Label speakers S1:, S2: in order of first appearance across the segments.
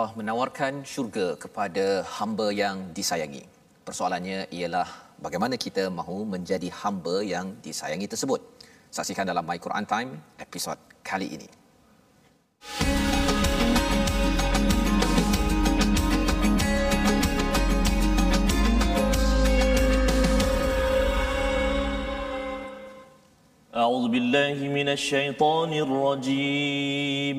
S1: Allah menawarkan syurga kepada hamba yang disayangi. Persoalannya ialah bagaimana kita mahu menjadi hamba yang disayangi tersebut. Saksikan dalam My Quran Time episod kali ini.
S2: أعوذ بالله من الشيطان الرجيم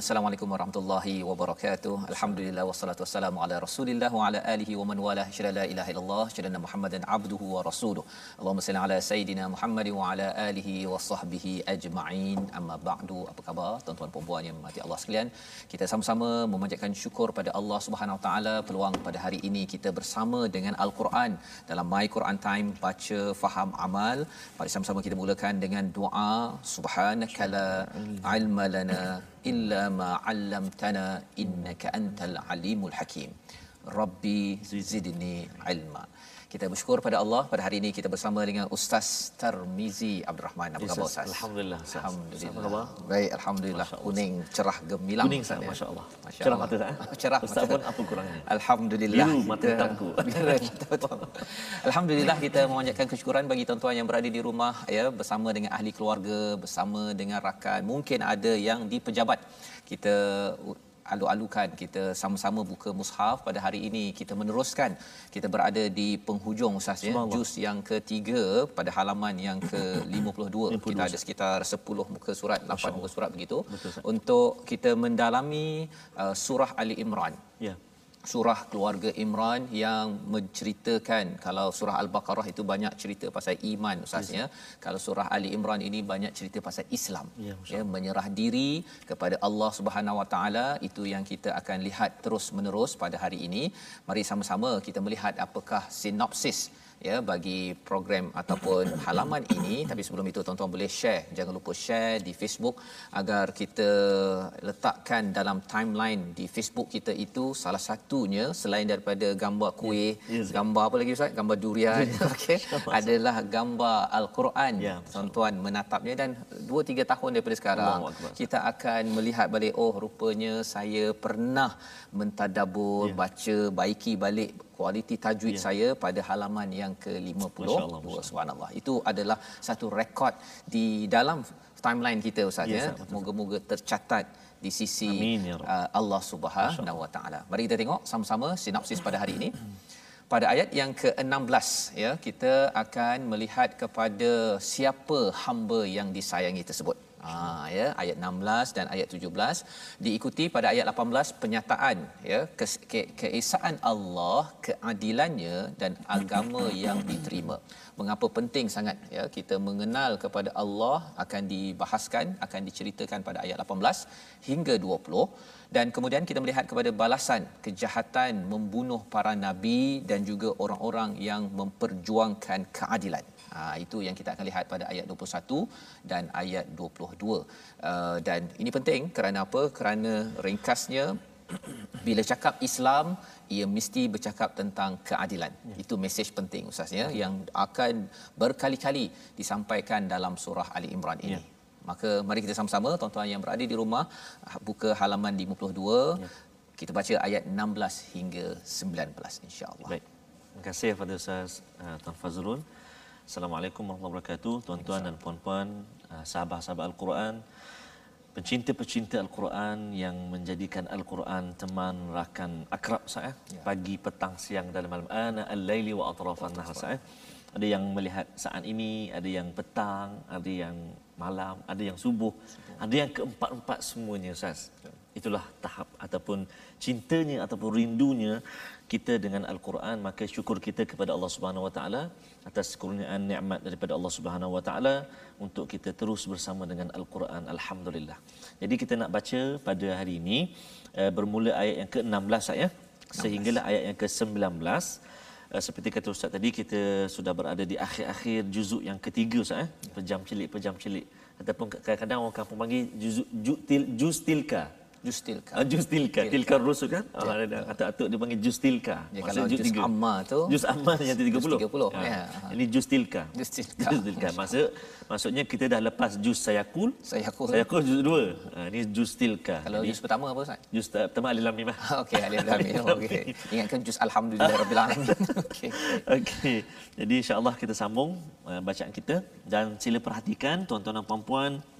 S1: Assalamualaikum warahmatullahi wabarakatuh. Alhamdulillah wassalatu wassalamu ala Rasulillah wa ala alihi wa man walah. Syada la ilaha illallah, syada Muhammadan abduhu wa rasuluh. Allahumma salli ala sayidina Muhammad wa ala alihi wa sahbihi ajma'in. Amma ba'du. Apa khabar tuan-tuan dan puan yang mati Allah sekalian? Kita sama-sama memanjatkan syukur pada Allah Subhanahu wa taala peluang pada hari ini kita bersama dengan Al-Quran dalam My Quran Time baca faham amal. Mari sama-sama kita mulakan dengan doa subhanakala ilma lana illa ma 'allamtana innaka antal alimul hakim. Rabbi zidni ilma. Kita bersyukur pada Allah pada hari ini kita bersama dengan Ustaz Tarmizi Abdul Rahman. Apa khabar
S2: Ustaz? Alhamdulillah, Ustaz.
S1: Alhamdulillah.
S2: Apa khabar?
S1: Baik, alhamdulillah. Kuning cerah gemilang.
S2: Kuning
S1: Ustaz,
S2: Ustaz,
S1: ya.
S2: Masya Allah.
S1: Masya
S2: Cerah mata tak? eh?
S1: Cerah
S2: Ustaz pun apa kurangnya?
S1: Alhamdulillah.
S2: Biru mata hitamku.
S1: Hitam. Alhamdulillah kita memanjatkan kesyukuran bagi tuan-tuan yang berada di rumah ya bersama dengan ahli keluarga, bersama dengan rakan. Mungkin ada yang di pejabat. Kita alu-alukan. Kita sama-sama buka mushaf. Pada hari ini kita meneruskan. Kita berada di penghujung ustaz ya. Juz yang ketiga pada halaman yang ke-52 kita ada sekitar 10 muka surat 8 muka surat begitu.
S2: Betul,
S1: untuk kita mendalami uh, surah Ali Imran.
S2: Ya.
S1: Surah keluarga Imran yang menceritakan kalau surah Al-Baqarah itu banyak cerita pasal iman ustaznya kalau surah Ali Imran ini banyak cerita pasal Islam
S2: Ya,
S1: ya menyerah diri kepada Allah Subhanahu Wa Taala itu yang kita akan lihat terus menerus pada hari ini. Mari sama-sama kita melihat apakah sinopsis ya bagi program ataupun halaman ini. Tapi sebelum itu tuan-tuan boleh share. Jangan lupa share di Facebook agar kita letakkan dalam timeline di Facebook kita itu salah satunya selain daripada gambar kuih
S2: Ya, ya.
S1: gambar apa lagi ustaz? Gambar durian. Okey adalah gambar al-Quran
S2: Ya,
S1: tuan-tuan menatapnya. Dan 2 3 tahun daripada sekarang kita akan melihat balik oh rupanya saya pernah mentadabbur
S2: Ya.
S1: baca baiki balik kualiti tajwid
S2: Ya.
S1: saya pada halaman yang ke-50
S2: Masya Allah, Masya
S1: oh, subhanallah itu adalah satu rekod di dalam timeline kita ustaz
S2: Ya,
S1: ya moga-moga tercatat di sisi
S2: Amin, ya
S1: uh, Allah Subhanahu Wa Taala. Mari kita tengok sama-sama sinopsis pada hari ini. Pada ayat yang ke-16 ya kita akan melihat kepada siapa hamba yang disayangi tersebut. Ha ya ayat 16 dan ayat 17 diikuti pada ayat 18 penyataan ya kes- ke- keesaan Allah, keadilannya dan agama yang diterima. Mengapa penting sangat ya kita mengenal kepada Allah akan dibahaskan, akan diceritakan pada ayat 18 hingga 20 dan kemudian kita melihat kepada balasan kejahatan membunuh para nabi dan juga orang-orang yang memperjuangkan keadilan. Ha, itu yang kita akan lihat pada ayat 21 dan ayat 22. Uh, dan ini penting kerana apa? Kerana ringkasnya bila cakap Islam ia mesti bercakap tentang keadilan. Ya. Itu mesej penting ustaz ya yang akan berkali-kali disampaikan dalam surah Ali Imran ini.
S2: Ya.
S1: Maka mari kita sama-sama tuan-tuan yang berada di rumah buka halaman 52
S2: Ya.
S1: kita baca ayat 16 hingga 19 insya-Allah.
S2: Baik. Terima kasih kepada Ustaz uh, Tuan Fazrul. Assalamualaikum warahmatullahi wabarakatuh. Tuan-tuan dan puan-puan, uh, sahabat-sahabat Al-Quran pencinta-pencinta Al-Quran yang menjadikan Al-Quran teman rakan akrab saya ya. pagi petang siang dalam malam ana al-laili wa atrafan nahar saya ada yang melihat saat ini ada yang petang ada yang malam ada yang subuh, subuh. ada yang keempat-empat semuanya Ustaz itulah tahap ataupun cintanya ataupun rindunya kita dengan al-Quran maka syukur kita kepada Allah Subhanahu Wa Taala atas kurniaan nikmat daripada Allah Subhanahu Wa Taala untuk kita terus bersama dengan al-Quran. Alhamdulillah. Jadi kita nak baca pada hari ini uh, bermula ayat yang ke-16 saya sehinggalah ayat yang ke-19 uh, seperti kata ustaz tadi kita sudah berada di akhir-akhir juzuk yang ketiga ustaz eh pejam celik pejam celik. Ataupun kadang-kadang orang kampung panggil juzuk juz tilka
S1: jus tilka.
S2: Ah, jus tilka. Tilka rusul kan? Ah, ya. ada kata atuk dia panggil jus tilka.
S1: Ya, kalau jus amma tu.
S2: Jus amma yang 30.
S1: Jus 30. Ah,
S2: ya. Ini jus tilka.
S1: Jus tilka.
S2: Jus tilka. Maksud, maksudnya kita dah lepas jus sayakul.
S1: Sayakul.
S2: Sayakul jus dua. Ha, ini jus tilka.
S1: Kalau jus pertama apa Ustaz?
S2: Jus pertama alif lam mim.
S1: Okey, alif lam mim. Okey. Ingatkan jus alhamdulillah rabbil alamin.
S2: Okey. Okey. Jadi insya-Allah kita sambung uh, bacaan kita dan sila perhatikan tuan-tuan dan puan-puan Ya,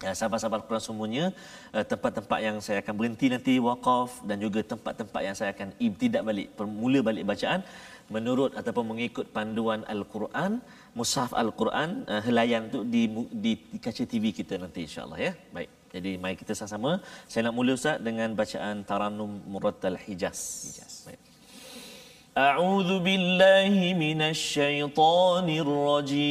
S2: sahabat-sahabat Quran semuanya, eh, tempat-tempat yang saya akan berhenti nanti wakaf dan juga tempat-tempat yang saya akan ibtidak balik, permula balik bacaan menurut ataupun mengikut panduan Al-Quran, mushaf Al-Quran, uh, helaian tu di, di, di kaca TV kita nanti insyaAllah ya. Baik, jadi mari kita sama-sama. Saya nak mula Ustaz dengan bacaan Taranum Murattal Hijaz. Hijaz. Baik. أعوذ بالله من الشيطان الرجيم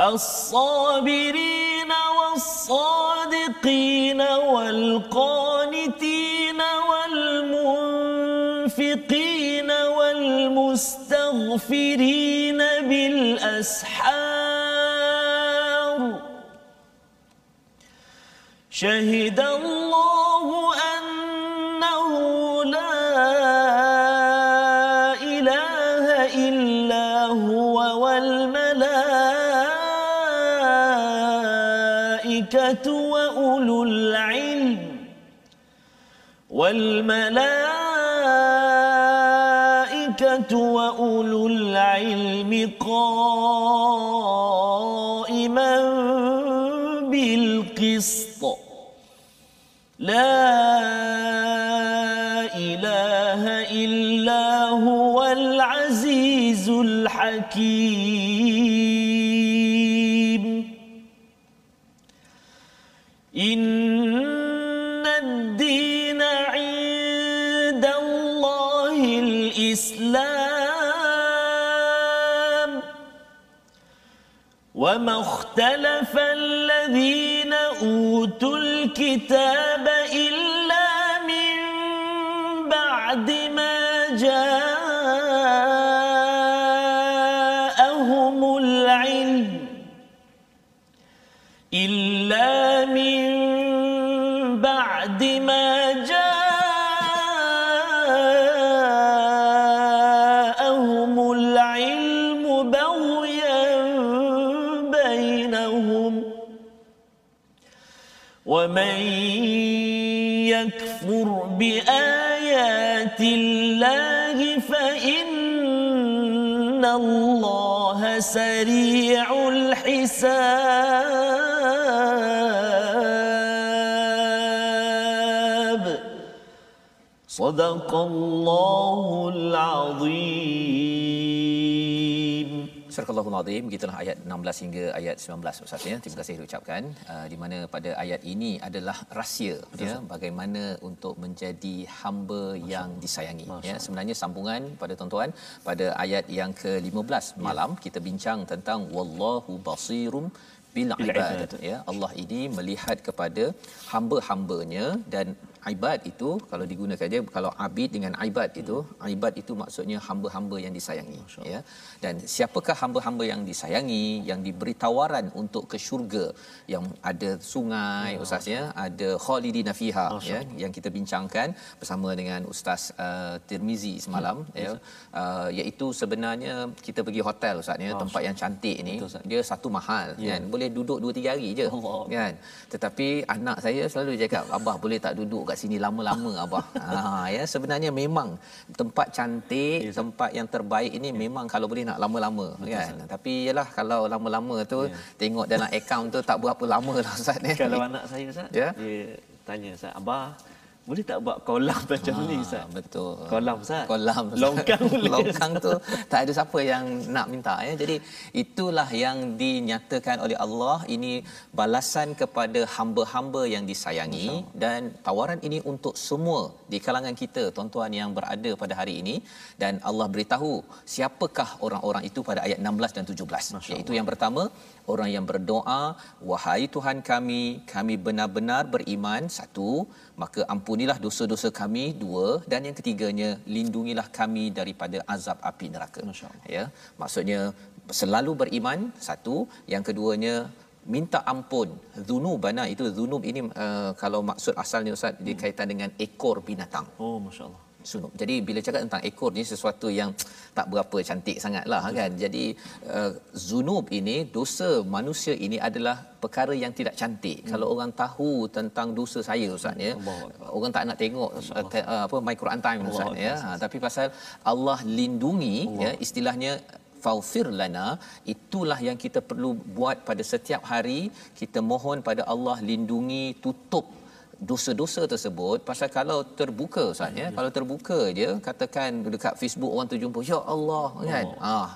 S2: الصابرين والصادقين والقانتين والمنفقين والمستغفرين بالأسحار. شهد الله وأولو العلم والملائكة وأولو العلم قائما بالقسط. لا إله إلا هو العزيز الحكيم. وما اختلف الذين أوتوا الكتاب إلا من بعد ما جاءهم سريع الحساب. صدق الله العظيم.
S1: Surah Al-Azim begitulah ayat 16 hingga ayat 19 Ustaz ya. Terima kasih diucapkan uh, di mana pada ayat ini adalah rahsia Betul. ya bagaimana untuk menjadi hamba Masya yang disayangi Masya ya. Sebenarnya sambungan pada tuan-tuan pada ayat yang ke-15 ya. malam kita bincang tentang wallahu basirum bil ibad ya Allah ini melihat kepada hamba-hambanya dan ibad itu kalau digunakan dia kalau abid dengan ibad itu hmm. ibad itu maksudnya hamba-hamba yang disayangi ya. Dan siapakah hamba-hamba yang disayangi yang diberi tawaran untuk ke syurga? Yang ada sungai oh. ustaznya ada khalidina fiha ya yang kita bincangkan bersama dengan ustaz uh, Tirmizi semalam hmm. ya. Uh, iaitu sebenarnya kita pergi hotel ustaznya tempat yang cantik ini. Betul, dia satu mahal yeah. kan boleh duduk 2 3 hari je oh, kan tetapi anak saya selalu cakap abah boleh tak duduk kat sini lama-lama abah. Ha ya sebenarnya memang tempat cantik, yes, tempat yang terbaik ini yes. memang kalau boleh nak lama-lama Betul, kan. Sir. Tapi yalah kalau lama-lama tu yes. tengok dalam akaun tu tak berapa lama lah Ustaz
S2: ni. Kalau anak saya Ustaz, yeah? dia tanya Ustaz, abah boleh tak buat kolam macam ha, ni Ustaz?
S1: Betul.
S2: Kolam Ustaz?
S1: Kolam.
S2: Longkang boleh.
S1: Longkang tu tak ada siapa yang nak minta. Ya. Jadi itulah yang dinyatakan oleh Allah. Ini balasan kepada hamba-hamba yang disayangi. Dan tawaran ini untuk semua di kalangan kita, tuan-tuan yang berada pada hari ini. Dan Allah beritahu siapakah orang-orang itu pada ayat 16 dan 17. Iaitu yang pertama, orang yang berdoa, Wahai Tuhan kami, kami benar-benar beriman. Satu, maka ampunilah dosa-dosa kami dua. Dan yang ketiganya lindungilah kami daripada azab api neraka. Ya maksudnya selalu beriman satu. Yang keduanya minta ampun. Zunubana itu zunub ini uh, kalau maksud asalnya ustaz hmm. dikaitan dengan ekor binatang.
S2: Oh masyaallah
S1: sunub. Jadi bila cakap tentang ekor ni sesuatu yang tak berapa cantik sangatlah hmm. kan. Jadi uh, zunub ini dosa manusia ini adalah perkara yang tidak cantik. Hmm. Kalau orang tahu tentang dosa saya ustaz ya. Orang tak nak tengok uh, te, uh, apa my Quran time ustaz ya. Ha, tapi pasal Allah lindungi Allah. ya istilahnya faufir lana itulah yang kita perlu buat pada setiap hari kita mohon pada Allah lindungi tutup dosa-dosa tersebut pasal kalau terbuka Ustaz ya, ya kalau terbuka je katakan dekat Facebook orang tu jumpa ya Allah kan? Ah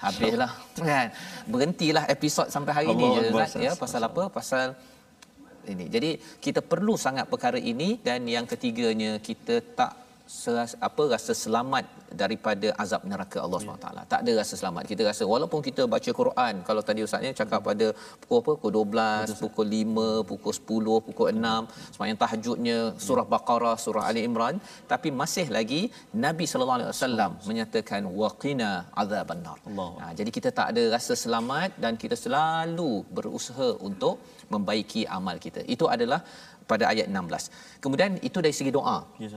S1: habislah kan? Berhentilah episod sampai hari Allah ini je Ustaz ya pasal apa? Pasal ini. Jadi kita perlu sangat perkara ini dan yang ketiganya kita tak seras, apa rasa selamat daripada azab neraka Allah ya. SWT. Tak ada rasa selamat. Kita rasa walaupun kita baca Quran, kalau tadi ustaznya cakap pada pukul apa? Pukul 12, Betul, pukul 5, pukul 10, pukul 6, semayang tahajudnya surah Baqarah, surah Ali Imran, tapi masih lagi Nabi sallallahu alaihi wasallam menyatakan waqina azaban nar. Ha, jadi kita tak ada rasa selamat dan kita selalu berusaha untuk membaiki amal kita. Itu adalah pada ayat 16. Kemudian itu dari segi doa. Ya,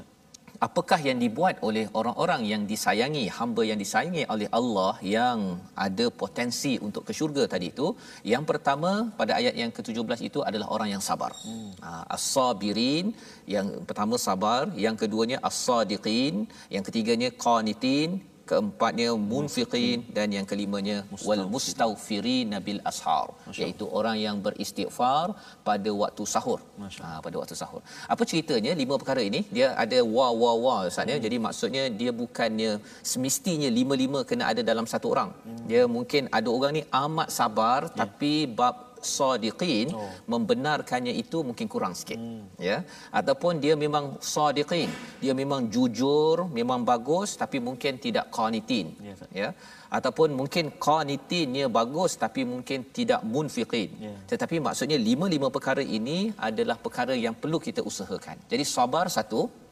S1: apakah yang dibuat oleh orang-orang yang disayangi hamba yang disayangi oleh Allah yang ada potensi untuk ke syurga tadi itu? Yang pertama pada ayat yang ke-17 itu adalah orang yang sabar. Hmm. Ah, as-sabirin yang pertama sabar. Yang keduanya as-sadiqin. Yang ketiganya qanitin keempatnya munfiqin dan yang kelimanya wal mustaghfirin bil ashar iaitu orang yang beristighfar pada waktu sahur. Ha, pada waktu sahur. Apa ceritanya lima perkara ini? Dia ada wa wa wa ustaz ya? Hmm. jadi maksudnya dia bukannya semestinya lima-lima kena ada dalam satu orang. Hmm. dia mungkin ada orang ni amat sabar ya. tapi bab sadiqin oh. membenarkannya itu mungkin kurang sikit hmm. ya ataupun dia memang sadiqin dia memang jujur memang bagus tapi mungkin tidak qanitin yes, ya ataupun mungkin qanitinnya bagus tapi mungkin tidak munfiqin yeah. tetapi maksudnya lima-lima perkara ini adalah perkara yang perlu kita usahakan jadi sabar satu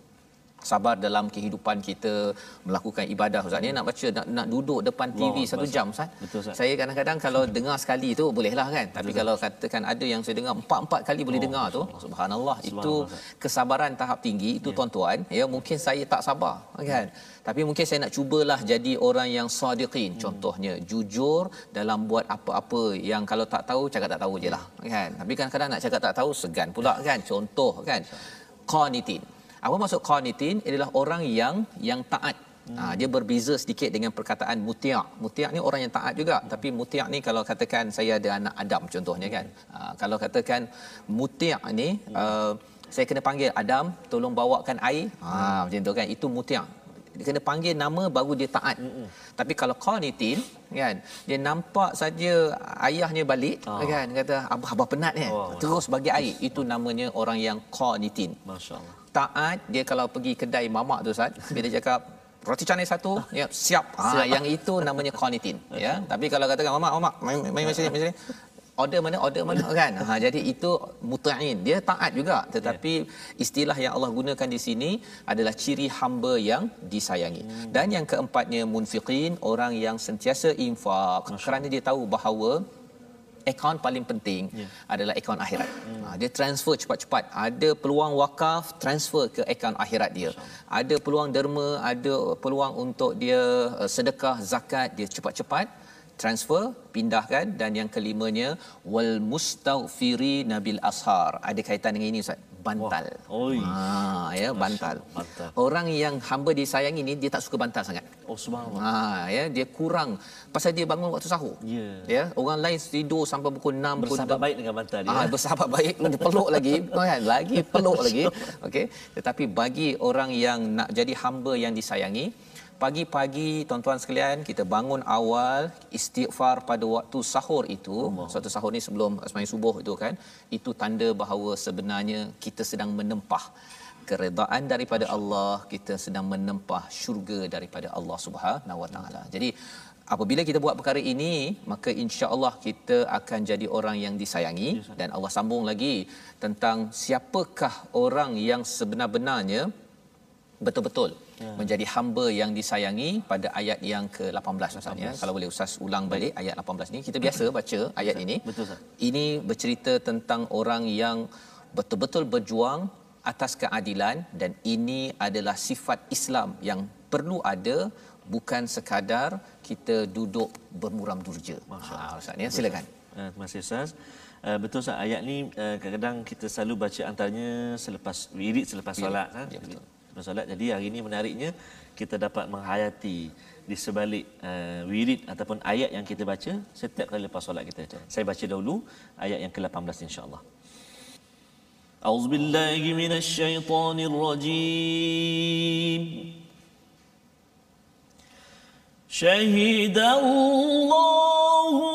S1: sabar dalam kehidupan kita melakukan ibadah Ustaz ni nak baca nak, nak duduk depan TV wow, satu jam Ustaz. Betul Ustaz. Saya kadang-kadang kalau dengar sekali tu bolehlah kan. Tapi Betul. kalau katakan ada yang saya dengar empat-empat kali boleh oh, dengar tu subhanallah itu kesabaran tahap tinggi itu yeah. tuan-tuan ya mungkin saya tak sabar kan. Hmm. Tapi mungkin saya nak cubalah jadi orang yang sadiqin hmm. contohnya jujur dalam buat apa-apa yang kalau tak tahu cakap tak tahu je lah kan. Tapi kadang-kadang nak cakap tak tahu segan pula kan. Contoh kan. Qanitin. Apa maksud qanitin adalah orang yang yang taat. Hmm. Ha, dia berbeza sedikit dengan perkataan mutia'. Mutia' ni orang yang taat juga. Hmm. Tapi mutia' ni kalau katakan saya ada anak Adam contohnya kan. Ha, kalau katakan mutia' ni hmm. uh, saya kena panggil Adam tolong bawakan air. Ha, hmm. macam tu kan. Itu mutia' dia kena panggil nama baru dia taat. Mm-hmm. Tapi kalau qanitin kan dia nampak saja ayahnya balik oh. kan kata abah abah penat kan oh, terus bagi air itu namanya orang yang qanitin. Masya-Allah. Taat dia kalau pergi kedai mamak tu Ustaz bila dia cakap roti canai satu ya siap. Ha, siap. yang itu namanya qanitin ya. Tapi kalau katakan mamak mamak main main sini main sini order mana order mana kan ha jadi itu muta'in dia taat juga tetapi yeah. istilah yang Allah gunakan di sini adalah ciri hamba yang disayangi hmm. dan yang keempatnya munfiqin orang yang sentiasa infak Masya. kerana dia tahu bahawa akaun paling penting yeah. adalah akaun akhirat. Hmm. Ha, dia transfer cepat-cepat. Ada peluang wakaf, transfer ke akaun akhirat dia. Ada peluang derma, ada peluang untuk dia uh, sedekah, zakat, dia cepat-cepat transfer pindahkan dan yang kelimanya wal mustaghfiri nabil ashar ada kaitan dengan ini ustaz bantal.
S2: Oi.
S1: Ha ya bantal. bantal. Orang yang hamba disayangi ni dia tak suka bantal sangat.
S2: Oh subhanallah.
S1: Ha ya dia kurang pasal dia bangun waktu sahur.
S2: Yeah.
S1: Ya orang lain tidur sampai pukul 6
S2: bersahabat baik dengan bantal dia.
S1: Ah ha, bersahabat baik dia peluk lagi kan lagi peluk lagi. Okey. Tetapi bagi orang yang nak jadi hamba yang disayangi pagi-pagi tuan-tuan sekalian kita bangun awal istighfar pada waktu sahur itu. Allah. suatu sahur ni sebelum sembahyang subuh itu kan itu tanda bahawa sebenarnya kita sedang menempah keredaan daripada Allah kita sedang menempah syurga daripada Allah Subhanahu Wa Taala. Jadi apabila kita buat perkara ini maka insya-Allah kita akan jadi orang yang disayangi dan Allah sambung lagi tentang siapakah orang yang sebenar-benarnya. Betul-betul ya. menjadi hamba yang disayangi pada ayat yang ke-18 Ustaz ya. Kalau boleh Ustaz ulang balik ayat 18 ni. Kita biasa baca ayat
S2: betul,
S1: ini.
S2: Betul Ustaz.
S1: Ini bercerita tentang orang yang betul-betul berjuang atas keadilan dan ini adalah sifat Islam yang perlu ada bukan sekadar kita duduk bermuram durja. Masya-Allah
S2: Ustaz ya. Silakan. Uh, terima kasih Ustaz. Uh, betul Ustaz ayat ni uh, kadang-kadang kita selalu baca antaranya selepas wirid selepas solat kan. Ya, betul bersolat. Jadi hari ini menariknya kita dapat menghayati di sebalik uh, wirid ataupun ayat yang kita baca setiap kali lepas solat kita. Saya baca dahulu ayat yang ke-18 insya-Allah. A'udzubillahi minasyaitonirrajim. Syahidallahu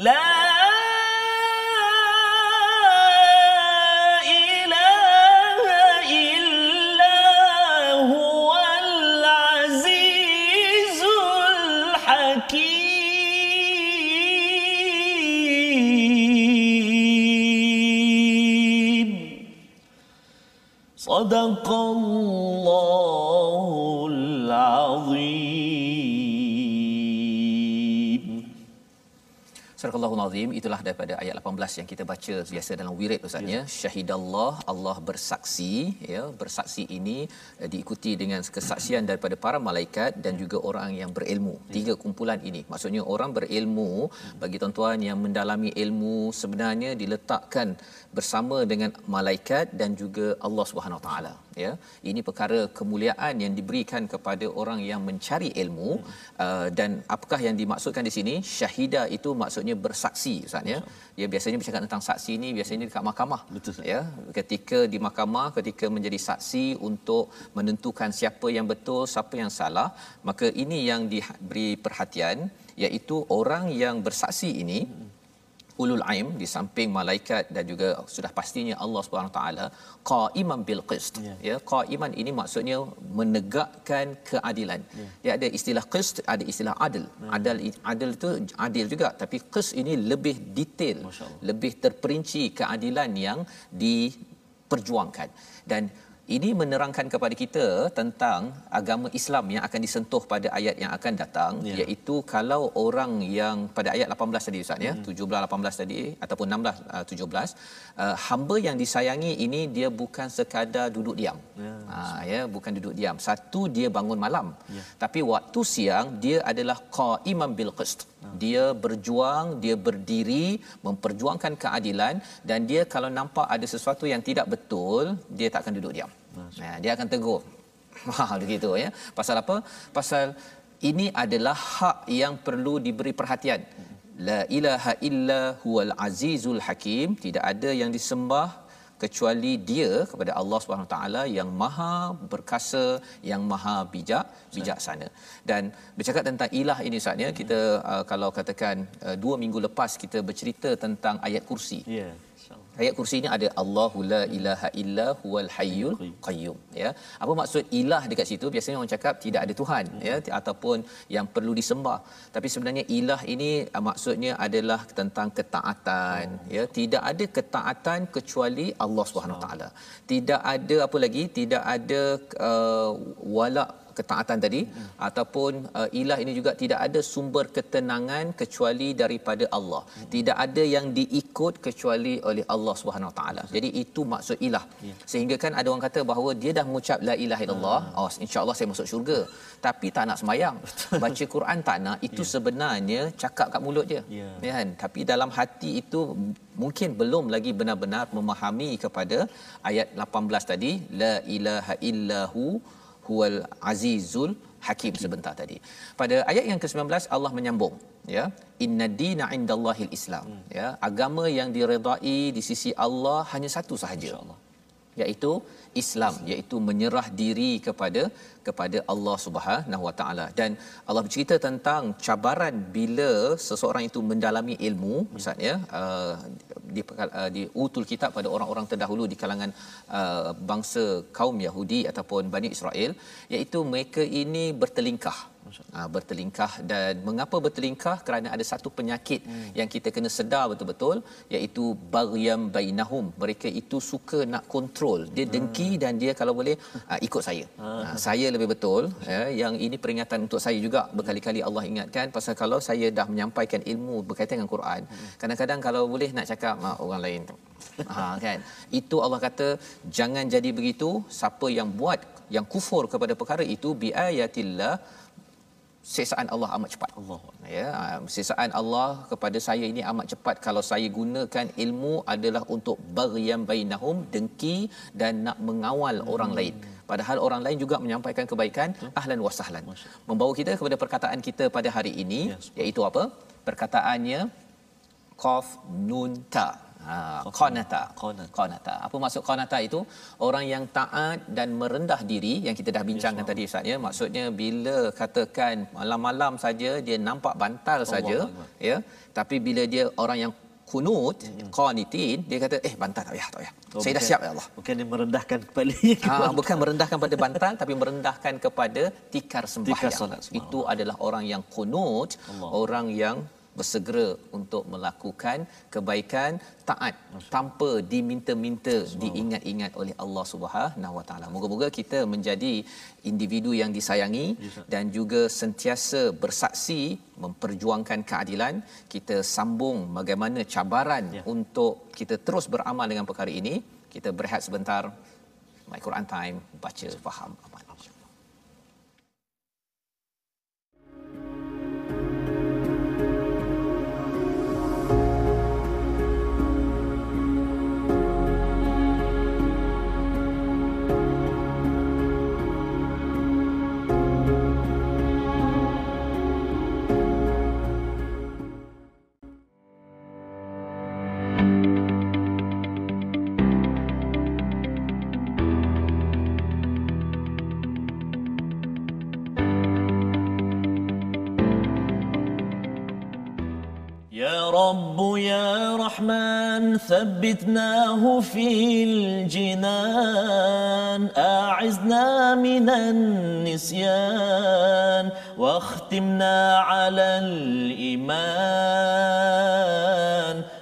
S2: لا إله إلا هو العزيز الحكيم. صدق الله.
S1: Azim itulah daripada ayat 18 yang kita baca biasa dalam wirid ustaz ya. Syahidallah Allah bersaksi ya. Bersaksi ini uh, diikuti dengan kesaksian daripada para malaikat dan juga orang yang berilmu. Ya. tiga kumpulan ini. Maksudnya orang berilmu bagi tuan-tuan yang mendalami ilmu sebenarnya diletakkan bersama dengan malaikat dan juga Allah Subhanahu taala ya. Ini perkara kemuliaan yang diberikan kepada orang yang mencari ilmu hmm. uh, dan apakah yang dimaksudkan di sini? Syahida itu maksudnya bersaksi ustaz ya. Ya biasanya bercakap tentang saksi ini biasanya dekat mahkamah
S2: betul
S1: ya. Ketika di mahkamah ketika menjadi saksi untuk menentukan siapa yang betul siapa yang salah maka ini yang diberi perhatian iaitu orang yang bersaksi ini hmm ulul aim di samping malaikat dan juga sudah pastinya Allah Subhanahu taala qaiman bil qist yeah. ya qaiman ini maksudnya menegakkan keadilan yeah. dia ada istilah qist ada istilah adil yeah. adil adil itu adil juga tapi qist ini lebih detail lebih terperinci keadilan yang diperjuangkan dan ini menerangkan kepada kita tentang agama Islam yang akan disentuh pada ayat yang akan datang yeah. iaitu kalau orang yang pada ayat 18 tadi Ustaz ya, hmm. 17 18 tadi ataupun 16 uh, 17 uh, hamba yang disayangi ini dia bukan sekadar duduk diam. Yeah. Uh, ya, bukan duduk diam. Satu dia bangun malam. Yeah. Tapi waktu siang dia adalah qaiman bil qist. Ah. Dia berjuang, dia berdiri memperjuangkan keadilan dan dia kalau nampak ada sesuatu yang tidak betul, dia tak akan duduk diam. Nah, dia akan tegur. Ha begitu ya. Pasal apa? Pasal ini adalah hak yang perlu diberi perhatian. La ilaha illa huwal azizul hakim. Tidak ada yang disembah kecuali dia kepada Allah Subhanahu taala yang maha berkasa yang maha bijak bijaksana dan bercakap tentang ilah ini saatnya kita uh, kalau katakan uh, dua minggu lepas kita bercerita tentang ayat kursi yeah. Ayat kursi ini ada Allahu la ilaha illa huwal hayyul qayyum ya. Apa maksud ilah dekat situ? Biasanya orang cakap tidak ada tuhan hmm. ya ataupun yang perlu disembah. Tapi sebenarnya ilah ini uh, maksudnya adalah tentang ketaatan oh. ya. Tidak ada ketaatan kecuali Allah Subhanahu taala. Tidak ada apa lagi? Tidak ada uh, wala ketaatan tadi hmm. ataupun uh, ilah ini juga tidak ada sumber ketenangan kecuali daripada Allah. Hmm. Tidak ada yang diikut kecuali oleh Allah Subhanahu taala. Jadi itu maksud ilah. Yeah. Sehingga kan ada orang kata bahawa dia dah mengucap la ilaha illallah, hmm. oh insya-Allah saya masuk syurga. Tapi tak nak sembahyang. Baca Quran tak nak, itu yeah. sebenarnya cakap kat mulut dia. Yeah. Ya kan? Tapi dalam hati itu mungkin belum lagi benar-benar memahami kepada ayat 18 tadi la ilaha illahu huwal azizul hakim sebentar tadi. Pada ayat yang ke-19 Allah menyambung ya inna dina indallahil islam hmm. ya agama yang diredai di sisi Allah hanya satu sahaja Allah iaitu Islam iaitu menyerah diri kepada kepada Allah Subhanahu Wa Taala. Dan Allah bercerita tentang cabaran bila seseorang itu mendalami ilmu misalnya uh, di uh, di utul kitab pada orang-orang terdahulu di kalangan uh, bangsa kaum Yahudi ataupun Bani Israel iaitu mereka ini bertelingkah Ha, bertelingkah dan mengapa bertelingkah? Kerana ada satu penyakit hmm. yang kita kena sedar betul-betul iaitu baryam bainahum. Mereka itu suka nak kontrol. Dia hmm. dengki dan dia kalau boleh ha, ikut saya. Hmm. ha, saya lebih betul ya yang ini peringatan untuk saya juga. Berkali-kali Allah ingatkan pasal kalau saya dah menyampaikan ilmu berkaitan dengan Quran hmm. kadang-kadang kalau boleh nak cakap ha, orang lain tu ha kan? Itu Allah kata jangan jadi begitu. Siapa yang buat yang kufur kepada perkara itu bi siksaan Allah amat cepat. Allah. Ya, ah, siksaan Allah kepada saya ini amat cepat kalau saya gunakan ilmu adalah untuk baghyan bainahum, dengki dan nak mengawal hmm. orang lain. Padahal orang lain juga menyampaikan kebaikan, hmm. ahlan wa sahlan. Membawa kita kepada perkataan kita pada hari ini ya, iaitu apa? Perkataannya qaf nun ta. Ha, qanata. qanata. Apa maksud qanata itu? Orang yang taat dan merendah diri yang kita dah bincangkan yes, tadi Ustaz ya. Maksudnya bila katakan malam-malam saja dia nampak bantal saja ya. Tapi bila dia orang yang kunut hmm. qanitin dia kata eh bantal tak payah tak payah. Oh, Saya dah siap ya Allah.
S2: Bukan dia merendahkan kepala.
S1: Ha, bukan merendahkan pada bantal tapi merendahkan kepada tikar sembahyang. Tikar Itu adalah orang yang kunut, Allah. orang yang bersegera untuk melakukan kebaikan taat tanpa diminta-minta diingat-ingat oleh Allah Subhanahu Wa Taala. Moga-moga kita menjadi individu yang disayangi dan juga sentiasa bersaksi memperjuangkan keadilan. Kita sambung bagaimana cabaran ya. untuk kita terus beramal dengan perkara ini. Kita berehat sebentar. My Quran Time baca faham
S2: رب يا رحمن ثبتناه في الجنان أعزنا من النسيان واختمنا على الإيمان.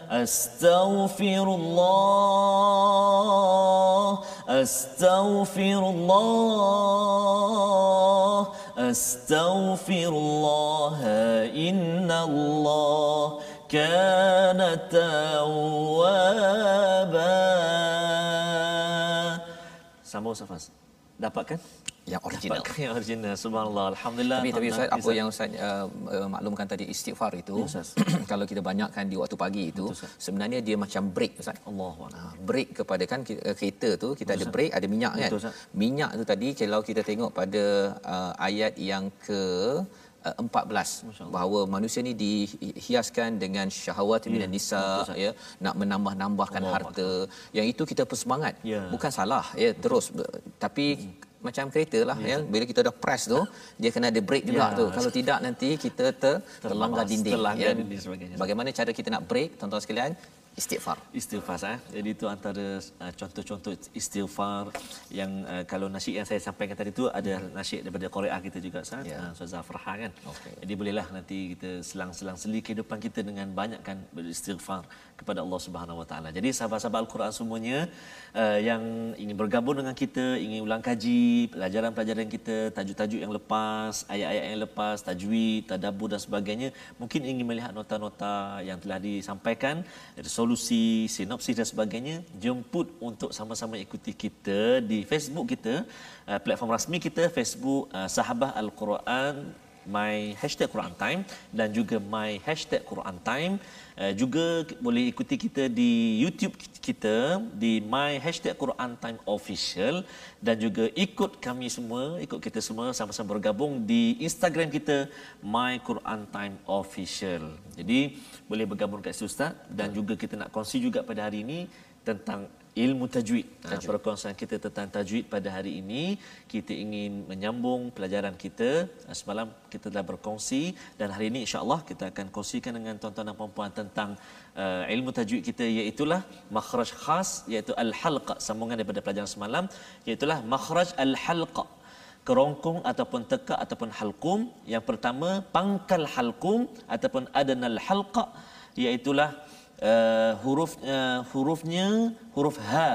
S2: Astaghfirullah Astaghfirullah Astaghfirullah Inna Allah Kana tawwaba Sambung Safas Dapatkan?
S1: yang original.
S2: Dapatkan yang original. Subhanallah. Alhamdulillah.
S1: Tapi tapi Ustaz apa yang Ustaz uh, maklumkan tadi istighfar itu ya, kalau kita banyakkan di waktu pagi itu Betul, sebenarnya dia macam break Ustaz. Allah. Uh, break kepada kan uh, kereta tu kita Betul, ada break ada minyak kan. Betul, minyak tu tadi kalau kita tengok pada uh, ayat yang ke 14 bahawa manusia ni dihiaskan dengan syahwat yeah. minan nisa ya nak menambah-nambahkan Allah harta Allah. yang itu kita bersemangat yeah. bukan salah ya terus tapi hmm. macam kereta lah yeah. ya bila kita dah press tu dia kena ada brake juga yeah. tu kalau tidak nanti kita ter, terlanggar dinding
S2: terlanggar ya dinding sebagainya
S1: bagaimana cara kita nak brake tuan-tuan sekalian istighfar.
S2: Istighfar eh. Jadi itu antara uh, contoh-contoh istighfar yang uh, kalau nasyid yang saya sampaikan tadi itu ada nasyid daripada Korea kita juga Ustaz. Ya. Uh, Ustaz Farha kan. Okay. Jadi bolehlah nanti kita selang-selang seli kehidupan kita dengan banyakkan beristighfar kepada Allah Subhanahu Wa Taala. Jadi sahabat-sahabat Al-Quran semuanya uh, yang ingin bergabung dengan kita, ingin ulang kaji pelajaran-pelajaran kita, tajuk-tajuk yang lepas, ayat-ayat yang lepas, tajwid, tadabbur dan sebagainya, mungkin ingin melihat nota-nota yang telah disampaikan, resolusi, sinopsis dan sebagainya, jemput untuk sama-sama ikuti kita di Facebook kita, uh, platform rasmi kita Facebook uh, Sahabah Al-Quran my hashtag Quran Time dan juga my hashtag Quran Time. Uh, juga boleh ikuti kita di YouTube kita di my hashtag Quran Time Official dan juga ikut kami semua ikut kita semua sama-sama bergabung di Instagram kita my Quran Time Official. Jadi boleh bergabung kat situ Ustaz. Dan juga kita nak kongsi juga pada hari ini tentang ilmu tajwid. Tajwid. Perkongsian kita tentang tajwid pada hari ini, kita ingin menyambung pelajaran kita. Ha, semalam kita telah berkongsi dan hari ini insya-Allah kita akan kongsikan dengan tuan-tuan dan puan-puan tentang uh, ilmu tajwid kita iaitu makhraj khas iaitu al-halqa sambungan daripada pelajaran semalam iaitu makhraj al-halqa kerongkong ataupun teka ataupun halqum yang pertama pangkal halqum ataupun adanal halqa iaitu uh, huruf uh, hurufnya huruf ha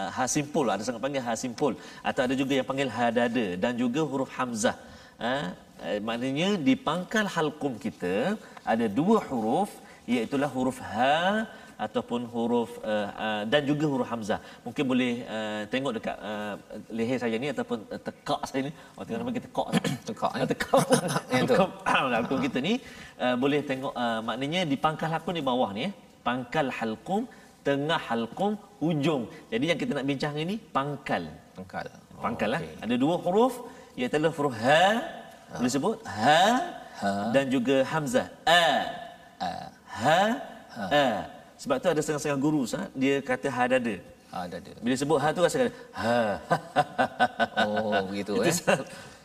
S2: uh, ha simpul ada sangat panggil ha simpul atau ada juga yang panggil ha dada dan juga huruf hamzah uh, uh, maknanya di pangkal halqum kita ada dua huruf iaitu huruf ha ataupun huruf uh, uh, dan juga huruf hamzah. Mungkin boleh uh, tengok dekat uh, leher saya ni ataupun uh, tekak saya ni. Oh tengok nama kita tekak.
S1: tekak eh.
S2: tekak. Yang tu. Halkum kita ni uh, boleh tengok uh, maknanya di pangkal halkum di bawah ni eh. Pangkal halkum, tengah halkum, hujung. Jadi yang kita nak bincang ini pangkal.
S1: Pangkal.
S2: Pangkal oh, okay. lah. Ada dua huruf iaitu huruf ha. ha. Boleh sebut ha, ha. dan juga hamzah. A. A. Ha. Ha. A. Sebab tu ada setengah-setengah guru sah, dia kata ha dada. Ha dada. Bila sebut ha tu rasa kata ha.
S1: oh begitu eh.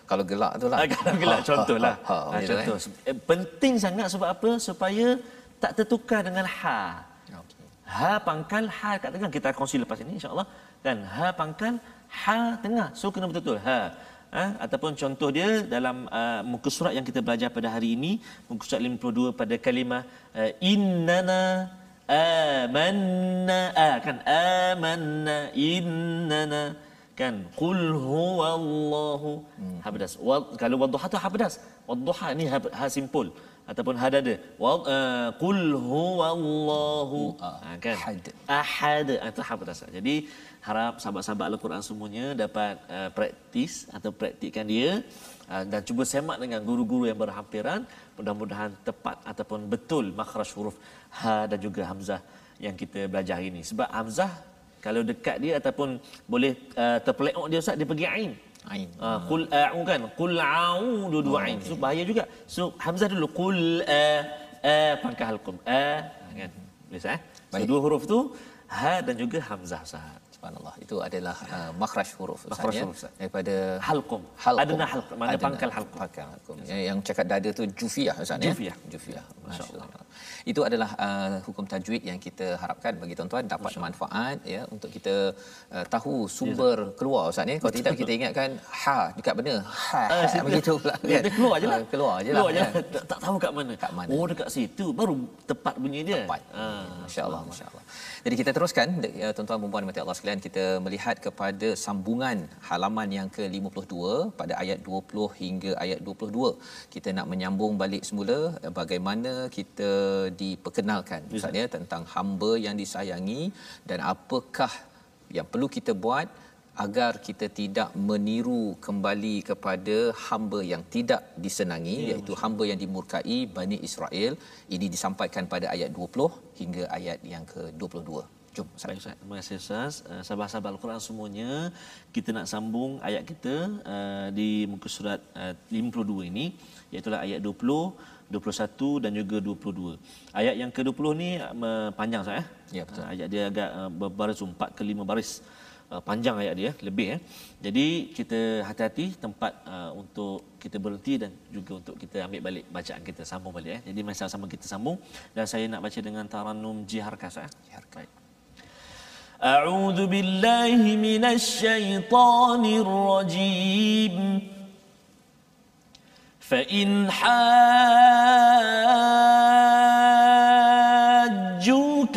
S1: Kalau gelak tu lah.
S2: Kalau gelak contohlah. Ha, ha, ha, ha, contoh. Eh. Penting sangat sebab apa? Supaya tak tertukar dengan ha. Okay. Ha pangkal ha kat tengah. Kita kongsi lepas ini insya-Allah. Kan ha pangkal ha tengah. So kena betul-betul ha. Ha? Ataupun contoh dia dalam uh, muka surat yang kita belajar pada hari ini muka surat 52 pada kalimah uh, innana amanna ah, kan? Amanna innana kan? Qul huwallahu hmm. habdas kalau wadduha tu habdas wadduha ni ha, ha simpul ataupun hadada wa uh, qul huwallahu uh, kan? Ahad. Ahad itu habdas jadi harap sahabat-sahabat al-Quran semuanya dapat uh, praktis atau praktikkan dia. Uh, dan cuba semak dengan guru-guru yang berhampiran. Mudah-mudahan tepat ataupun betul makhraj huruf ha dan juga hamzah yang kita belajar ini. Sebab hamzah kalau dekat dia ataupun boleh uh, terpeleok dia ustaz dia pergi ain ain uh, qul a'u kan qul a'u dua-dua oh, ain okay. so bahaya juga so hamzah dulu qul a a pangkal halqum a kan sah eh? so, dua huruf tu ha dan juga hamzah ustaz
S1: Subhanallah. Itu adalah uh, makhraj huruf Ustaz
S2: Makhraj
S1: ya.
S2: huruf, Ustaz.
S1: Daripada
S2: Halqum.
S1: halqum.
S2: Adna halqum. Mana
S1: Adna.
S2: pangkal halqum.
S1: Pangkal halqum. Ya, yang cakap dada tu jufiah Ustaz ya.
S2: Jufiah.
S1: Jufiah. Masya-Allah. Itu adalah uh, hukum tajwid yang kita harapkan bagi tuan-tuan dapat manfaat ya untuk kita uh, tahu sumber keluar Ustaz ya. Kalau tidak kita ingatkan ha dekat benar. Ha,
S2: situ.
S1: begitu pula
S2: Dia, dia keluar je lah.
S1: Ah, Keluar je lah.
S2: Keluar je
S1: ya.
S2: lah. Tak, tak tahu kat mana.
S1: Kat mana.
S2: Oh dekat situ baru tepat bunyi dia.
S1: Tepat.
S2: Ah.
S1: Masya-Allah, masya-Allah. Jadi kita teruskan ya, tuan-tuan dan puan-puan Allah sekalian kita melihat kepada sambungan halaman yang ke-52 pada ayat 20 hingga ayat 22. Kita nak menyambung balik semula eh, bagaimana kita diperkenalkan. Ustaz ya tentang hamba yang disayangi dan apakah yang perlu kita buat agar kita tidak meniru kembali kepada hamba yang tidak disenangi ya, iaitu hamba yang dimurkai Bani Israel. Ini disampaikan pada ayat 20 hingga ayat yang ke-22 jom
S2: Baik
S1: Ustaz.
S2: Ustaz. Terima kasih Ustaz. Uh, sahabat-sahabat Al-Quran semuanya, kita nak sambung ayat kita uh, di muka surat uh, 52 ini, iaitu ayat 20, 21 dan juga 22. Ayat yang ke-20 ni uh, panjang Ustaz eh?
S1: Ya, betul.
S2: Uh, ayat dia agak uh, berbaris 4 ke 5 baris. Uh, panjang ayat dia lebih eh. Jadi kita hati-hati tempat uh, untuk kita berhenti dan juga untuk kita ambil balik bacaan kita sambung balik eh. Jadi mari sama-sama kita sambung dan saya nak baca dengan taranum jiharkah Ustaz. eh?
S1: Jiharkah.
S2: Baik. أعوذ بالله من الشيطان الرجيم فإن حاجوك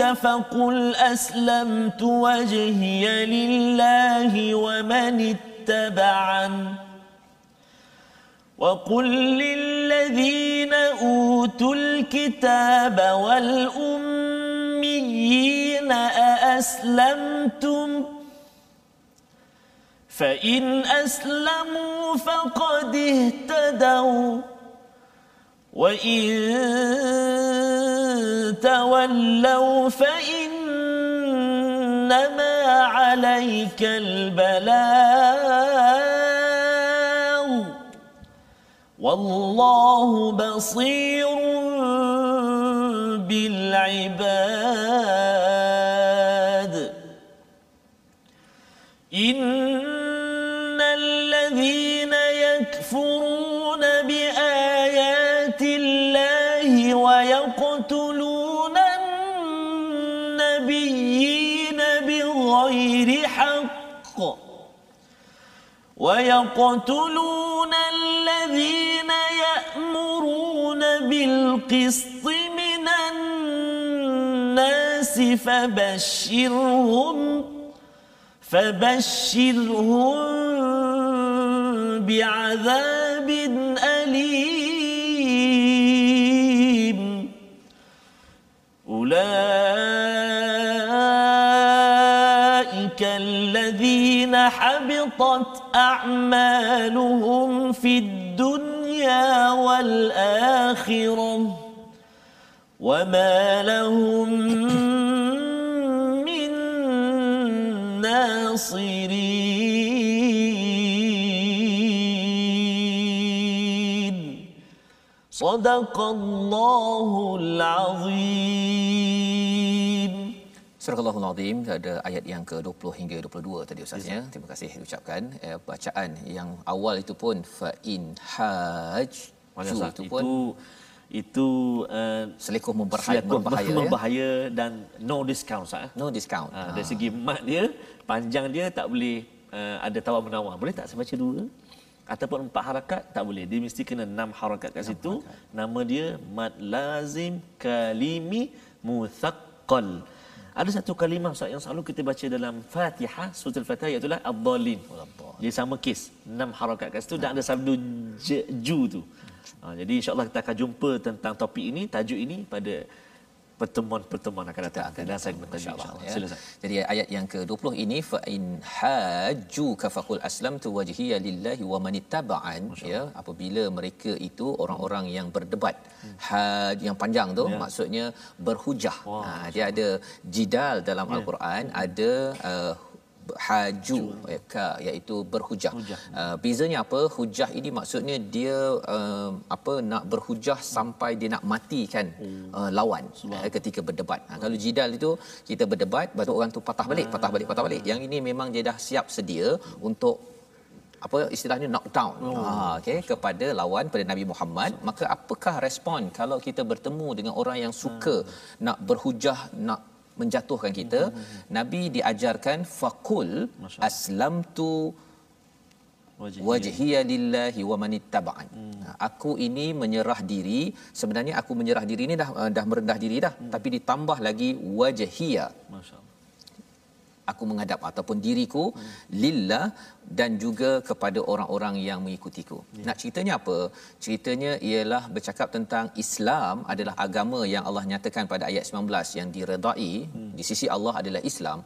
S2: فقل أسلمت وجهي لله ومن اتبعن وقل للذين أوتوا الكتاب والأميين أأسلمتم فإن أسلموا فقد اهتدوا وإن تولوا فإنما عليك البلاغ والله بصير بالعباد ويقتلون الذين يأمرون بالقسط من الناس فبشرهم فبشرهم بعذاب أليم. أولئك الذين حبطت أعمالهم في الدنيا والآخرة وما لهم من ناصرين. صدق الله العظيم.
S1: Surah Allahul Azim ada ayat yang ke-20 hingga 22 tadi Ustaz ya. Terima kasih diucapkan eh, bacaan yang awal itu pun fa in haj itu
S2: itu
S1: pun
S2: itu uh,
S1: selekuh memberbahaya,
S2: siap
S1: berbahaya, ya.
S2: berbahaya dan no discount Ustaz. eh?
S1: No discount.
S2: Ha, dari segi mat dia, panjang dia tak boleh uh, ada tawar menawar. Boleh tak saya baca dua? Ataupun empat harakat tak boleh. Dia mesti kena enam harakat kat situ. Nama dia mad lazim kalimi muthaqqal. Ada satu kalimah Ustaz yang selalu kita baca dalam Fatihah, surah Al-Fatihah iaitu Ad-Dallin. Jadi sama kes, enam harakat kat situ dan ada sabdu ju tu. Ha, jadi insya-Allah kita akan jumpa tentang topik ini, tajuk ini pada pertemuan-pertemuan akan datang.
S1: akan
S2: Dan saya bertanya
S1: insya-Allah, ya.
S2: Sila.
S1: Jadi ayat yang ke-20 ini fa in hajjuka faqul aslamtu wajhiya lillahi wa man ittaba'an ya apabila mereka itu orang-orang yang berdebat haj yang panjang tu
S2: Ya.
S1: maksudnya berhujah
S2: Wah,
S1: ha, dia ada jidal dalam
S2: Ya.
S1: al-Quran ada uh, haju ya, iaitu berhujah. Uh, bezanya apa? Hujah ini maksudnya dia uh, apa nak berhujah sampai dia nak matikan uh, lawan uh, ketika berdebat. Uh, kalau jidal itu kita berdebat baru orang tu patah balik, patah balik, patah balik. Yang ini memang dia dah siap sedia untuk apa istilahnya knockdown oh. ha okey kepada lawan pada Nabi Muhammad maka apakah respon kalau kita bertemu dengan orang yang suka hmm. nak berhujah nak menjatuhkan kita hmm. hmm, hmm. nabi diajarkan faqul aslamtu wajhiya lillahi wa manittaba'an hmm. Ha, aku ini menyerah diri sebenarnya aku menyerah diri ini dah dah merendah diri dah hmm. tapi ditambah lagi wajhiya masyaallah aku menghadap ataupun diriku hmm. lillah dan juga kepada orang-orang yang mengikutiku. Ya. Nak ceritanya apa? Ceritanya ialah bercakap tentang Islam adalah agama yang Allah nyatakan pada ayat 19 yang diredai hmm. di sisi Allah adalah Islam.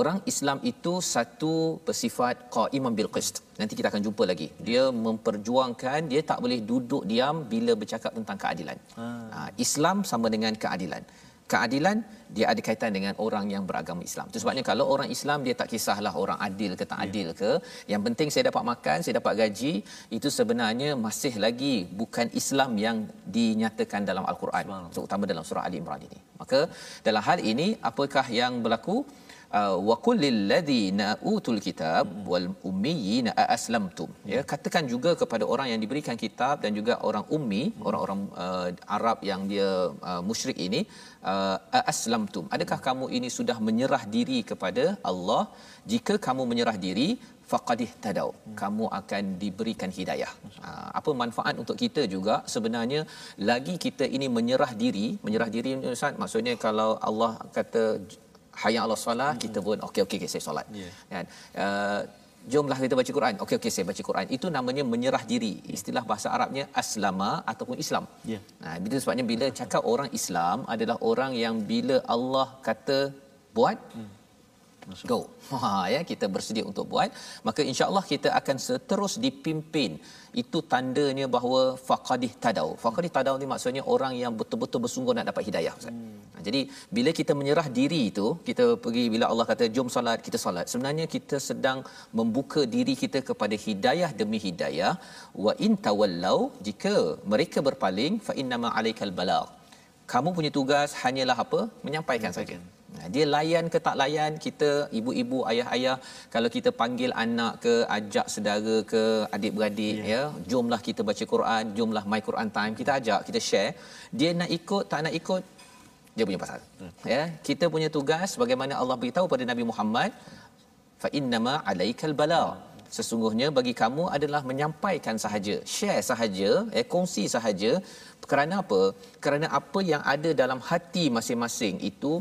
S1: Orang Islam itu satu bersifat qaiman bil qist. Nanti kita akan jumpa lagi. Dia memperjuangkan dia tak boleh duduk diam bila bercakap tentang keadilan. Ha. Islam sama dengan keadilan keadilan dia ada kaitan dengan orang yang beragama Islam. Itu sebabnya kalau orang Islam dia tak kisahlah orang adil ke tak ya. adil ke, yang penting saya dapat makan, saya dapat gaji, itu sebenarnya masih lagi bukan Islam yang dinyatakan dalam al-Quran, terutama dalam surah Ali Imran ini. Maka dalam hal ini apakah yang berlaku? Uh, wa qul lil ladzina utul kitab wal ummiyina aslamtum ya katakan juga kepada orang yang diberikan kitab dan juga orang ummi orang-orang uh, Arab yang dia uh, musyrik ini uh, aslamtum adakah kamu ini sudah menyerah diri kepada Allah? Jika kamu menyerah diri faqadih tadau kamu akan diberikan hidayah. Uh, apa manfaat untuk kita juga? Sebenarnya lagi kita ini menyerah diri menyerah diri Ustaz. Maksudnya kalau Allah kata hayya ala solat hmm. kita pun okey okey okay, saya solat. Yeah. kan? Uh, jomlah kita baca Quran. Okey okey saya baca Quran. Itu namanya menyerah diri. Istilah bahasa Arabnya aslama ataupun Islam. Yeah. nah bila sebabnya bila cakap orang Islam adalah orang yang bila Allah kata buat hmm. go. Ha ya kita bersedia untuk buat maka insyaallah kita akan seterus dipimpin. Itu tandanya bahawa faqadih tadau faqadih tadau ni maksudnya orang yang betul-betul bersungguh nak dapat hidayah ustaz. Hmm. Jadi bila kita menyerah diri itu kita pergi bila Allah kata jom solat kita solat sebenarnya kita sedang membuka diri kita kepada hidayah demi hidayah. Wa in tawallau jika mereka berpaling fa innama alaikal balagh. Kamu punya tugas hanyalah apa? Menyampaikan saja. Dia layan ke tak layan kita ibu-ibu ayah-ayah kalau kita panggil anak ke ajak saudara ke adik-beradik yeah. ya jomlah kita baca Quran jomlah my Quran time kita ajak kita share. Dia nak ikut tak nak ikut dia punya pasal hmm. ya kita punya tugas bagaimana Allah beritahu pada Nabi Muhammad fa innama alaikal bala sesungguhnya bagi kamu adalah menyampaikan sahaja share sahaja eh kongsi sahaja kerana apa kerana apa yang ada dalam hati masing-masing itu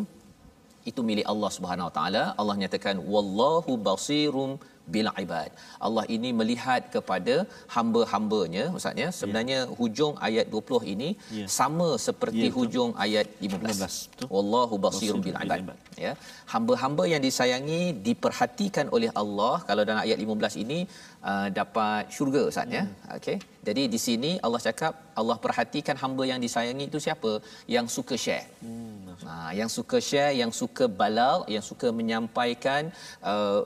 S1: itu milik Allah Subhanahu Wa Taala. Allah nyatakan wallahu basirum bil ibad. Allah ini melihat kepada hamba-hambanya ustaz ya. Sebenarnya ya. hujung ayat 20 ini ya. sama seperti ya, hujung ayat 15. 15. Wallahu basirum bil ibad. Ya. Hamba-hamba yang disayangi diperhatikan oleh Allah kalau dalam ayat 15 ini uh, dapat syurga ustaz ya. hmm. ya. Okey. Jadi di sini Allah cakap Allah perhatikan hamba yang disayangi itu siapa? Yang suka share. Hmm. Ha, yang suka share, yang suka balau, yang suka menyampaikan uh,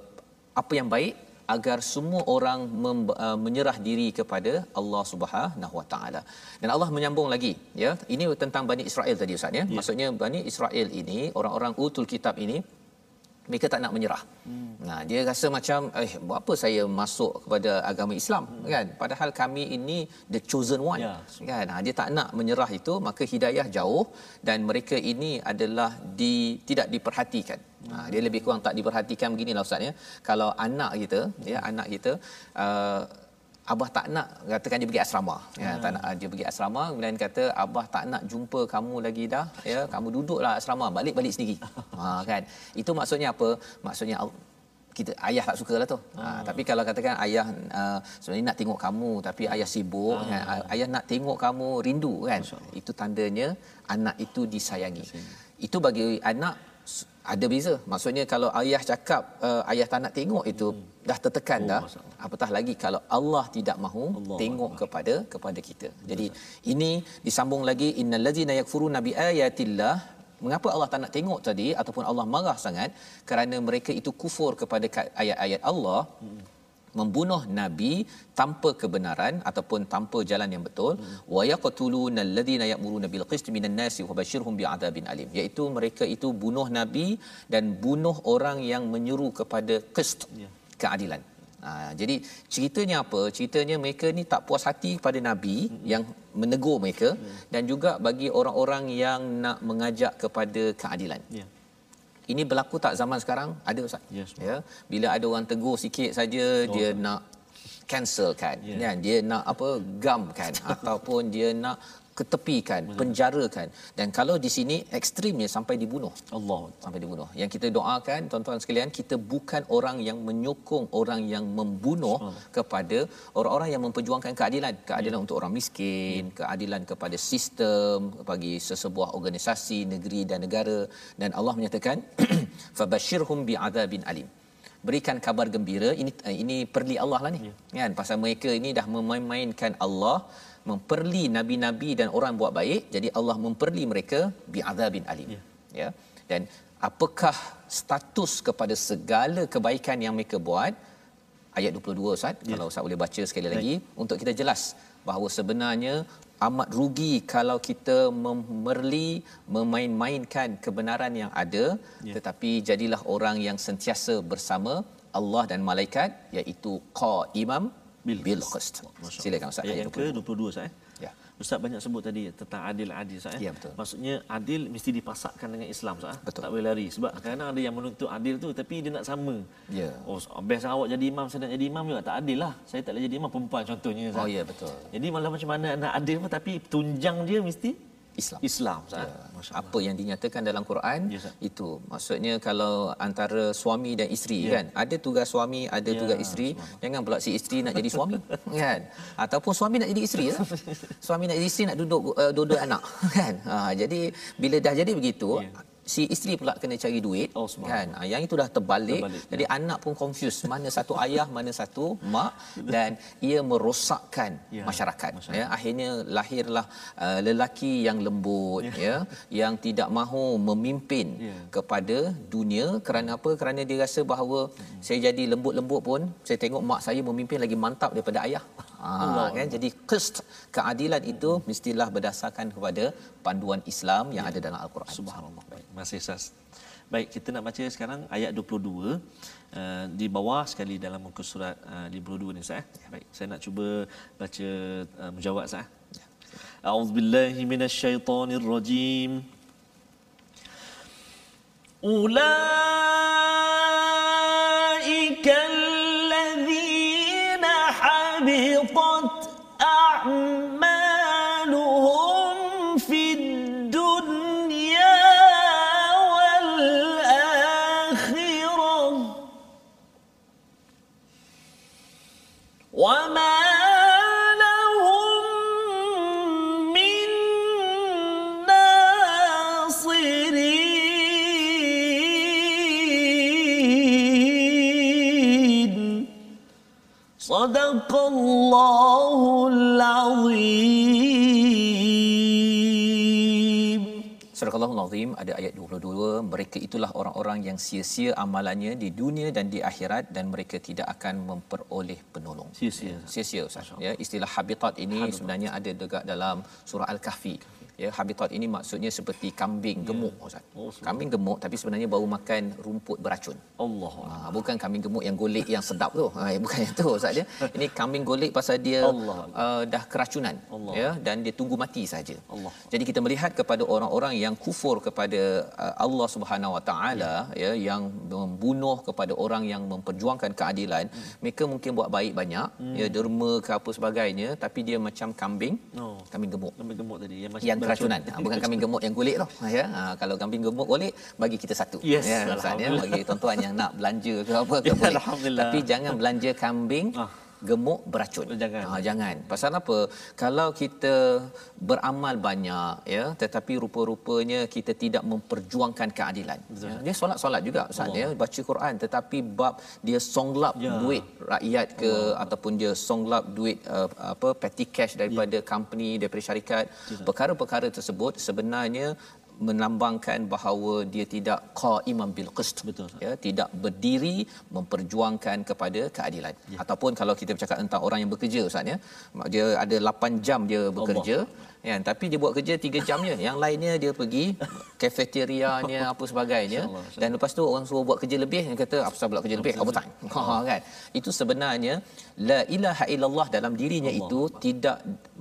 S1: apa yang baik agar semua orang mem- uh, menyerah diri kepada Allah Subhanahu Wa Taala. Dan Allah menyambung lagi, ya. Ini tentang Bani Israel tadi Ustaz ya. ya. Maksudnya Bani Israel ini, orang-orang utul kitab ini mereka tak nak menyerah. Hmm. Nah, dia rasa macam eh buat apa saya masuk kepada agama Islam hmm. kan? Padahal kami ini the chosen one. Ya, kan? Nah, dia tak nak menyerah itu, maka hidayah jauh dan mereka ini adalah di tidak diperhatikan. Nah, dia lebih kurang tak diperhatikan beginilah ustaz ya. Kalau anak kita, ya anak kita uh, abah tak nak katakan dia pergi asrama ya hmm. tak nak dia pergi asrama kemudian kata abah tak nak jumpa kamu lagi dah ya kamu duduklah asrama balik-balik sendiri ha kan itu maksudnya apa maksudnya kita ayah tak sukalah tu ha, hmm. tapi kalau katakan ayah uh, sebenarnya nak tengok kamu tapi ayah sibuk hmm. kan? ayah nak tengok kamu rindu kan itu tandanya anak itu disayangi itu bagi anak ada beza. Maksudnya kalau ayah cakap uh, ayah tak nak tengok itu hmm. dah tertekan oh, dah. Masalah. Apatah lagi kalau Allah tidak mahu Allah tengok Allah. kepada kepada kita. Jadi Betul. ini disambung lagi innal ladzina yakfuruna bi ayatillah Mengapa Allah tak nak tengok tadi ataupun Allah marah sangat kerana mereka itu kufur kepada ayat-ayat Allah. Hmm membunuh nabi tanpa kebenaran ataupun tanpa jalan yang betul wa yaqtuluna alladhina ya'muruna bil qist minan nasi wa bashirhum bi'adabin alim iaitu mereka itu bunuh nabi dan bunuh orang yang menyuruh kepada qist ya. keadilan Ha, jadi ceritanya apa? Ceritanya mereka ni tak puas hati kepada Nabi hmm. yang menegur mereka hmm. dan juga bagi orang-orang yang nak mengajak kepada keadilan. Yeah. Ini berlaku tak zaman sekarang? Ada Ustaz? Yes, ya. Bila ada orang tegur sikit saja oh, dia nak cancel kan. Yeah. Dia nak apa? Gam kan ataupun dia nak ketepikan, penjarakan. Dan kalau di sini ekstrimnya sampai dibunuh. Allah sampai dibunuh. Yang kita doakan tuan-tuan sekalian, kita bukan orang yang menyokong orang yang membunuh kepada orang-orang yang memperjuangkan keadilan, keadilan ya. untuk orang miskin, ya. keadilan kepada sistem bagi sesebuah organisasi negeri dan negara dan Allah menyatakan fabashirhum bi'adzabin alim berikan kabar gembira ini ini perli Allah lah ni ya. kan pasal mereka ini dah memain-mainkan Allah memperli nabi-nabi dan orang buat baik jadi Allah memperli mereka bi'adzabin alim ya. ya dan apakah status kepada segala kebaikan yang mereka buat ayat 22 Ustaz ya. kalau Ustaz boleh baca sekali lagi Baik. untuk kita jelas bahawa sebenarnya amat rugi kalau kita memerli memain-mainkan kebenaran yang ada ya. tetapi jadilah orang yang sentiasa bersama Allah dan malaikat iaitu qa imam bil, bil qist. Silakan Ustaz.
S2: Ayat yang ke-22 Ustaz. Eh? Ya. Ustaz banyak sebut tadi tentang adil adil Ustaz. Eh? Ya, betul. Maksudnya adil mesti dipasakkan dengan Islam Ustaz. Eh? Betul. Tak boleh lari. Sebab kadang ada yang menuntut adil tu tapi dia nak sama. Ya. Oh, best awak jadi imam, saya nak jadi imam juga. Tak adil lah. Saya tak boleh jadi imam perempuan contohnya. Ustaz.
S1: Oh ya, betul.
S2: Jadi malah macam mana nak adil pun tapi tunjang dia mesti
S1: Islam.
S2: Islam. Ya,
S1: apa yang dinyatakan dalam Quran ya, itu. Maksudnya kalau antara suami dan isteri ya. kan, ada tugas suami, ada ya, tugas isteri. Jangan pula si isteri nak jadi suami kan. Ataupun suami nak jadi isteri ya. Suami nak jadi isteri nak duduk uh, duduk anak kan. Ha, jadi bila dah jadi begitu, ya si isteri pula kena cari duit oh, kan ha, yang itu dah terbalik, terbalik jadi ya. anak pun confuse mana satu ayah mana satu mak dan ia merosakkan ya. masyarakat, masyarakat ya akhirnya lahirlah uh, lelaki yang lembut ya. ya yang tidak mahu memimpin ya. kepada dunia kerana apa kerana dia rasa bahawa hmm. saya jadi lembut-lembut pun saya tengok mak saya memimpin lagi mantap daripada ayah ha, kan jadi qist keadilan itu mestilah berdasarkan kepada panduan Islam yang ya. ada dalam al-Quran
S2: subhanallah masih sas. Baik, kita nak baca sekarang ayat 22 uh, eh, di bawah sekali dalam muka surat uh, eh, 52 ni sah. Ya. Baik, saya nak cuba baca uh, menjawab sah. Ya. A'udzubillahi minasyaitonirrajim. Ulaika الله العظيم
S1: Surah Al-Azim ada ayat 22 mereka itulah orang-orang yang sia-sia amalannya di dunia dan di akhirat dan mereka tidak akan memperoleh penolong.
S2: Sia-sia.
S1: Sia-sia ustaz. Ya istilah habitat ini habitat. sebenarnya ada dekat dalam surah al-kahfi ya habitat ini maksudnya seperti kambing ya. gemuk yeah. ustaz oh, kambing gemuk tapi sebenarnya baru makan rumput beracun
S2: Allah ha,
S1: bukan kambing gemuk yang golek yang sedap tu ha, bukan itu ustaz dia ini kambing golek pasal dia uh, dah keracunan Allah. ya dan dia tunggu mati saja jadi kita melihat kepada orang-orang yang kufur kepada uh, Allah Subhanahu Wa Taala ya. ya yang membunuh kepada orang yang memperjuangkan keadilan hmm. mereka mungkin buat baik banyak hmm. ya derma ke apa sebagainya tapi dia macam kambing oh. kambing gemuk
S2: kambing gemuk tadi
S1: yang, yang keracunan. Ha, bukan kambing gemuk yang kulit tu. Ya. Ha, kalau kambing gemuk kulit bagi kita satu.
S2: Yes,
S1: ya, ya, bagi tuan-tuan yang nak belanja ke apa ke boleh. Tapi jangan belanja kambing ah gemuk beracun.
S2: Jangan. Ha,
S1: jangan. Pasal apa? Kalau kita beramal banyak ya tetapi rupa-rupanya kita tidak memperjuangkan keadilan. Ya. Dia solat-solat juga Ustaz ya, baca Quran tetapi bab dia songlap ya. duit rakyat ke Allah. ataupun dia songlap duit uh, apa petty cash daripada ya. company daripada syarikat. Ya. Perkara-perkara tersebut sebenarnya melambangkan bahawa dia tidak qaiman bil qist.
S2: Betul,
S1: ya tidak berdiri memperjuangkan kepada keadilan. Ya. ataupun kalau kita bercakap tentang orang yang bekerja ustaz ya dia ada 8 jam dia bekerja ya tapi dia buat kerja 3 jam je yang lainnya dia pergi kafeterianya apa sebagainya
S2: InsyaAllah, insyaAllah.
S1: dan lepas tu orang suruh buat kerja lebih dia kata apa sebab buat kerja lebih overtime ha kan itu sebenarnya la ilaha illallah dalam dirinya
S2: Allah.
S1: itu tidak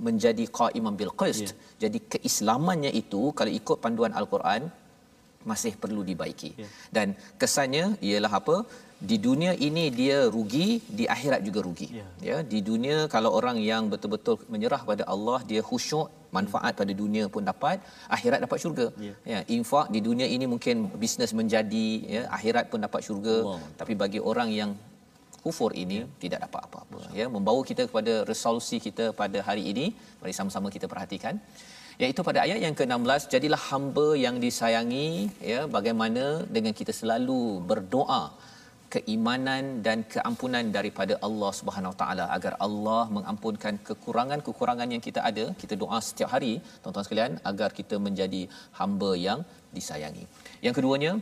S1: menjadi qaiman bil qist
S2: Ya.
S1: jadi keislamannya itu kalau ikut panduan al-Quran masih perlu dibaiki.
S2: Ya.
S1: Dan kesannya ialah apa? Di dunia ini dia rugi, di akhirat juga rugi.
S2: Ya.
S1: Ya, di dunia kalau orang yang betul-betul menyerah pada Allah, dia khusyuk, manfaat pada dunia pun dapat, akhirat dapat syurga.
S2: Ya.
S1: Ya, infak di dunia ini mungkin bisnes menjadi, ya, akhirat pun dapat syurga.
S2: Allah.
S1: Tapi bagi orang yang kufur ini ya. tidak dapat apa-apa ya membawa kita kepada resolusi kita pada hari ini mari sama-sama kita perhatikan iaitu pada ayat yang ke-16 jadilah hamba yang disayangi ya bagaimana dengan kita selalu berdoa keimanan dan keampunan daripada Allah Subhanahu Wa Taala. Agar Allah mengampunkan kekurangan-kekurangan yang kita ada kita doa setiap hari. Tuan-tuan sekalian agar kita menjadi hamba yang disayangi. Yang keduanya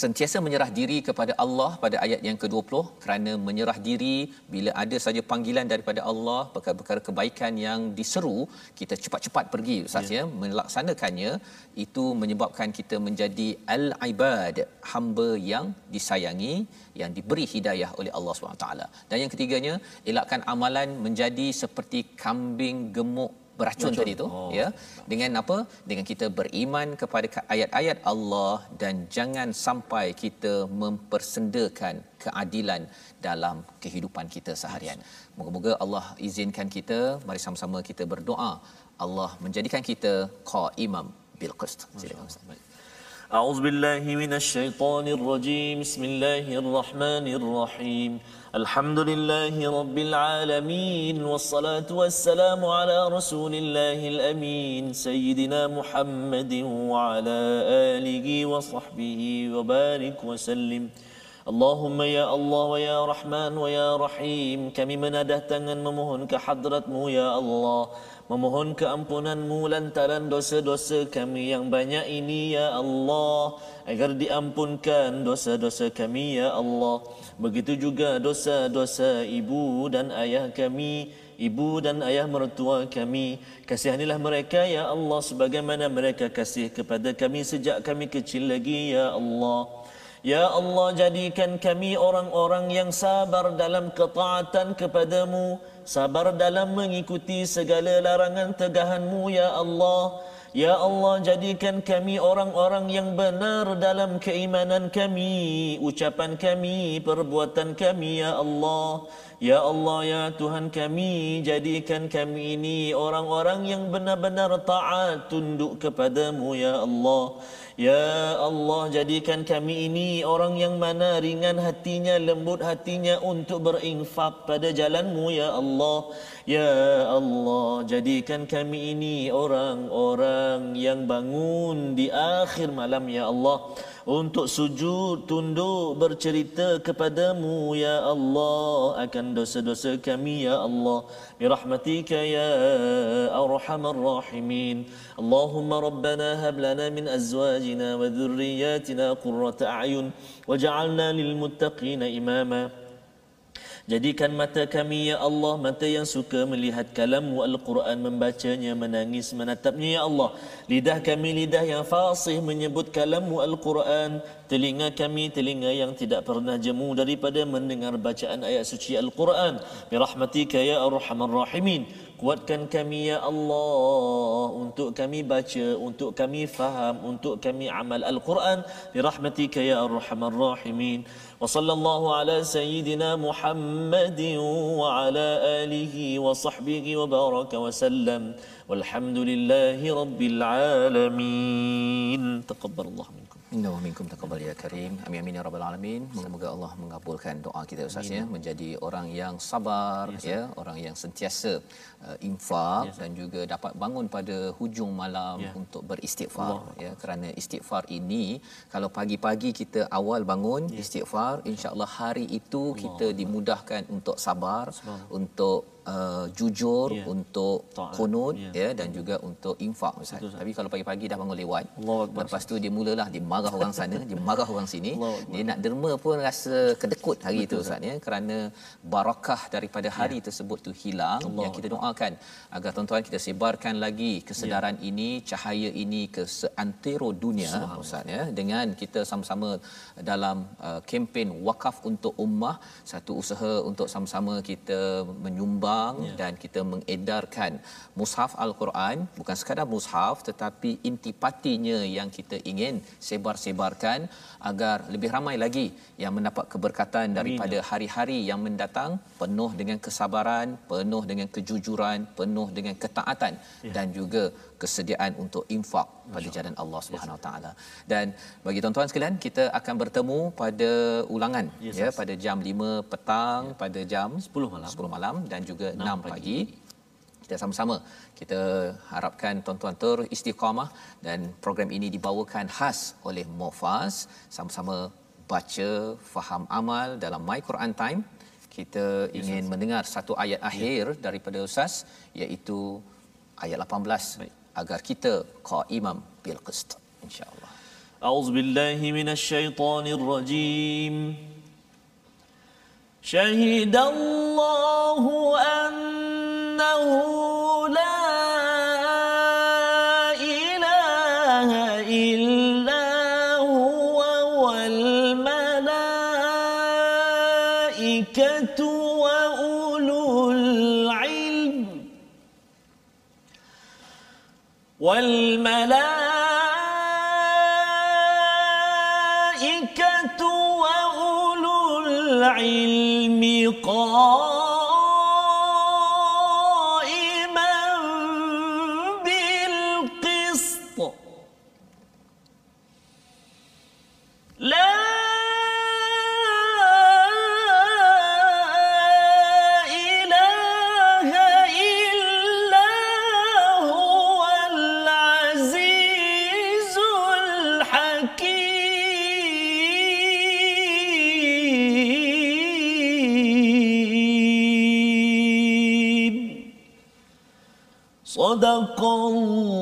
S1: sentiasa menyerah diri kepada Allah pada ayat yang ke-20 kerana menyerah diri bila ada saja panggilan daripada Allah perkara-perkara kebaikan yang diseru kita cepat-cepat pergi ustaz ya. melaksanakannya itu menyebabkan kita menjadi al-ibad hamba yang disayangi yang diberi hidayah oleh Allah SWT dan yang ketiganya elakkan amalan menjadi seperti kambing gemuk beracun
S2: Beracun.
S1: tadi tu
S2: Oh.
S1: ya dengan apa dengan kita beriman kepada ka- ayat-ayat Allah dan jangan sampai kita mempersendakan keadilan dalam kehidupan kita seharian moga-moga Allah izinkan kita mari sama-sama kita berdoa Allah menjadikan kita qaimam bil qist silakan ustaz
S2: أعوذ بالله من الشيطان الرجيم بسم الله الرحمن الرحيم الحمد لله رب العالمين والصلاة والسلام على رسول الله الأمين سيدنا محمد وعلى آله وصحبه وبارك وسلم. Allahumma ya Allah wa ya Rahman wa ya Rahim. Kami menadah tangan memohon ke hadratmu ya Allah. Memohon keampunanmu lantaran dosa-dosa kami yang banyak ini ya Allah. Agar diampunkan dosa-dosa kami ya Allah. Begitu juga dosa-dosa ibu dan ayah kami ibu dan ayah mertua kami. Kasihanilah mereka ya Allah sebagaimana mereka kasih kepada kami sejak kami kecil lagi ya Allah. Ya Allah jadikan kami orang-orang yang sabar dalam ketaatan kepadamu Sabar dalam mengikuti segala larangan tegahanmu Ya Allah. Ya Allah jadikan kami orang-orang yang benar dalam keimanan kami Ucapan kami, perbuatan kami Ya Allah Ya Allah ya Tuhan kami Jadikan kami ini orang-orang yang benar-benar taat tunduk kepadamu Ya Allah Ya Allah jadikan kami ini orang yang mana ringan hatinya, lembut hatinya untuk berinfak pada jalanmu ya Allah. Ya Allah jadikan kami ini orang-orang yang bangun di akhir malam ya Allah. Untuk sujud, tunduk, bercerita kepadamu ya Allah akan dosa-dosa kami ya Allah. Birahmatika ya arhamar rahimin. Allahumma rabbana hab lana min azwajina wa dhurriyyatina qurrata a'yun waj'alna lil muttaqina imama. Jadikan mata kami ya Allah mata yang suka melihat kalammu Al-Quran membacanya menangis menatapnya ya Allah. Lidah kami lidah yang fasih menyebut kalammu Al-Quran. Telinga kami telinga yang tidak pernah jemu daripada mendengar bacaan ayat suci Al-Quran. Birahmatika ya arhamar rahimin kuatkan kami ya Allah untuk kami baca untuk kami faham untuk kami amal Al-Quran. Birahmatika ya arhamar rahimin. Wa sallallahu ala sayyidina Muhammadin wa ala alihi wa sahbihi wa baraka wa sallam. Walhamdulillahi rabbil alamin. Taqabbalallah minkum
S1: Inna wa minkum taqabbal ya karim. Amin amin ya rabbal alamin. Moga-moga Allah mengabulkan doa kita ustaz ya. Menjadi orang yang sabar yes, ya, orang yang sentiasa uh, infak yes, dan juga dapat bangun pada hujung malam
S2: Ya.
S1: untuk beristighfar ya. Kerana istighfar ini kalau pagi-pagi kita awal bangun istighfar insya-Allah hari itu kita dimudahkan untuk sabar untuk uh, jujur
S2: Ya.
S1: untuk kunut
S2: Ya.
S1: ya dan juga untuk infak Ustaz.
S2: Betul.
S1: Tapi kalau pagi-pagi dah bangun lewat,
S2: Akbar,
S1: lepas tu dia mulalah dia marah orang sana, dia marah orang sini.
S2: Akbar.
S1: Dia nak derma pun rasa kedekut hari itu Ustaz ya kerana barakah daripada hari tersebut tu hilang.
S2: Allah
S1: yang kita doakan agar tuan-tuan kita sebarkan lagi kesedaran
S2: Ya.
S1: ini, cahaya ini ke seantero dunia Ustaz ya dengan kita sama-sama dalam uh, kempen wakaf untuk ummah satu usaha untuk sama-sama kita menyumbang
S2: Ya.
S1: dan kita mengedarkan mushaf al-Quran bukan sekadar mushaf tetapi intipatinya yang kita ingin sebar-sebarkan agar lebih ramai lagi yang mendapat keberkatan daripada hari-hari yang mendatang penuh dengan kesabaran, penuh dengan kejujuran, penuh dengan ketaatan
S2: Ya.
S1: dan juga kesediaan untuk infak pada jalan Allah Subhanahu Wa Taala. Dan bagi tuan-tuan sekalian, kita akan bertemu pada ulangan
S2: Yes,
S1: ya
S2: yes.
S1: pada jam 5 petang, pada jam
S2: 10 malam.
S1: 10 malam dan juga 6,
S2: 6
S1: pagi.
S2: pagi.
S1: Kita sama-sama kita harapkan tuan-tuan teristiqamah dan program ini dibawakan khas oleh Mofas sama-sama baca faham amal dalam My Quran Time kita ingin mendengar satu ayat akhir daripada ustaz iaitu ayat 18
S2: Baik.
S1: agar kita qaimam bil qist insyaallah
S2: أعوذ بالله من الشيطان الرجيم. شهد الله أنه صدق الله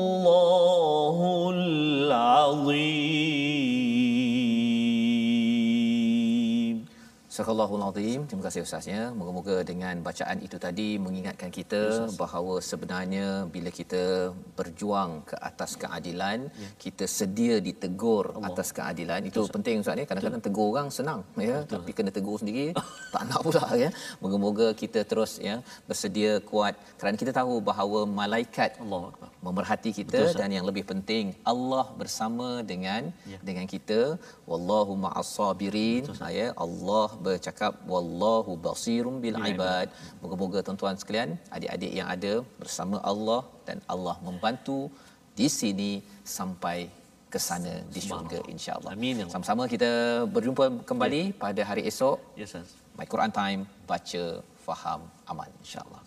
S1: Surahul Azim. Terima kasih Ustaznya. Moga-moga dengan bacaan itu tadi mengingatkan kita bahawa sebenarnya bila kita berjuang ke atas keadilan,
S2: Ya.
S1: kita sedia ditegur atas keadilan. Itu penting Ustaz ni. Kadang-kadang tegur orang senang ya, tapi kena tegur sendiri tak nak pula ya. Moga-moga kita terus ya bersedia kuat kerana kita tahu bahawa malaikat
S2: Akbar.
S1: Memerhati kita
S2: Betul,
S1: dan yang lebih penting Allah bersama dengan
S2: Ya.
S1: dengan kita wallahu ma'as sabirin ya Allah bercakap wallahu basirum bil ibad moga-moga tuan-tuan sekalian adik-adik yang ada bersama Allah dan Allah membantu di sini sampai ke sana di syurga insya-Allah.
S2: Amin, ya.
S1: Sama-sama kita berjumpa kembali pada hari esok
S2: Yes, Ustaz.
S1: My Quran Time baca faham amal insya-Allah.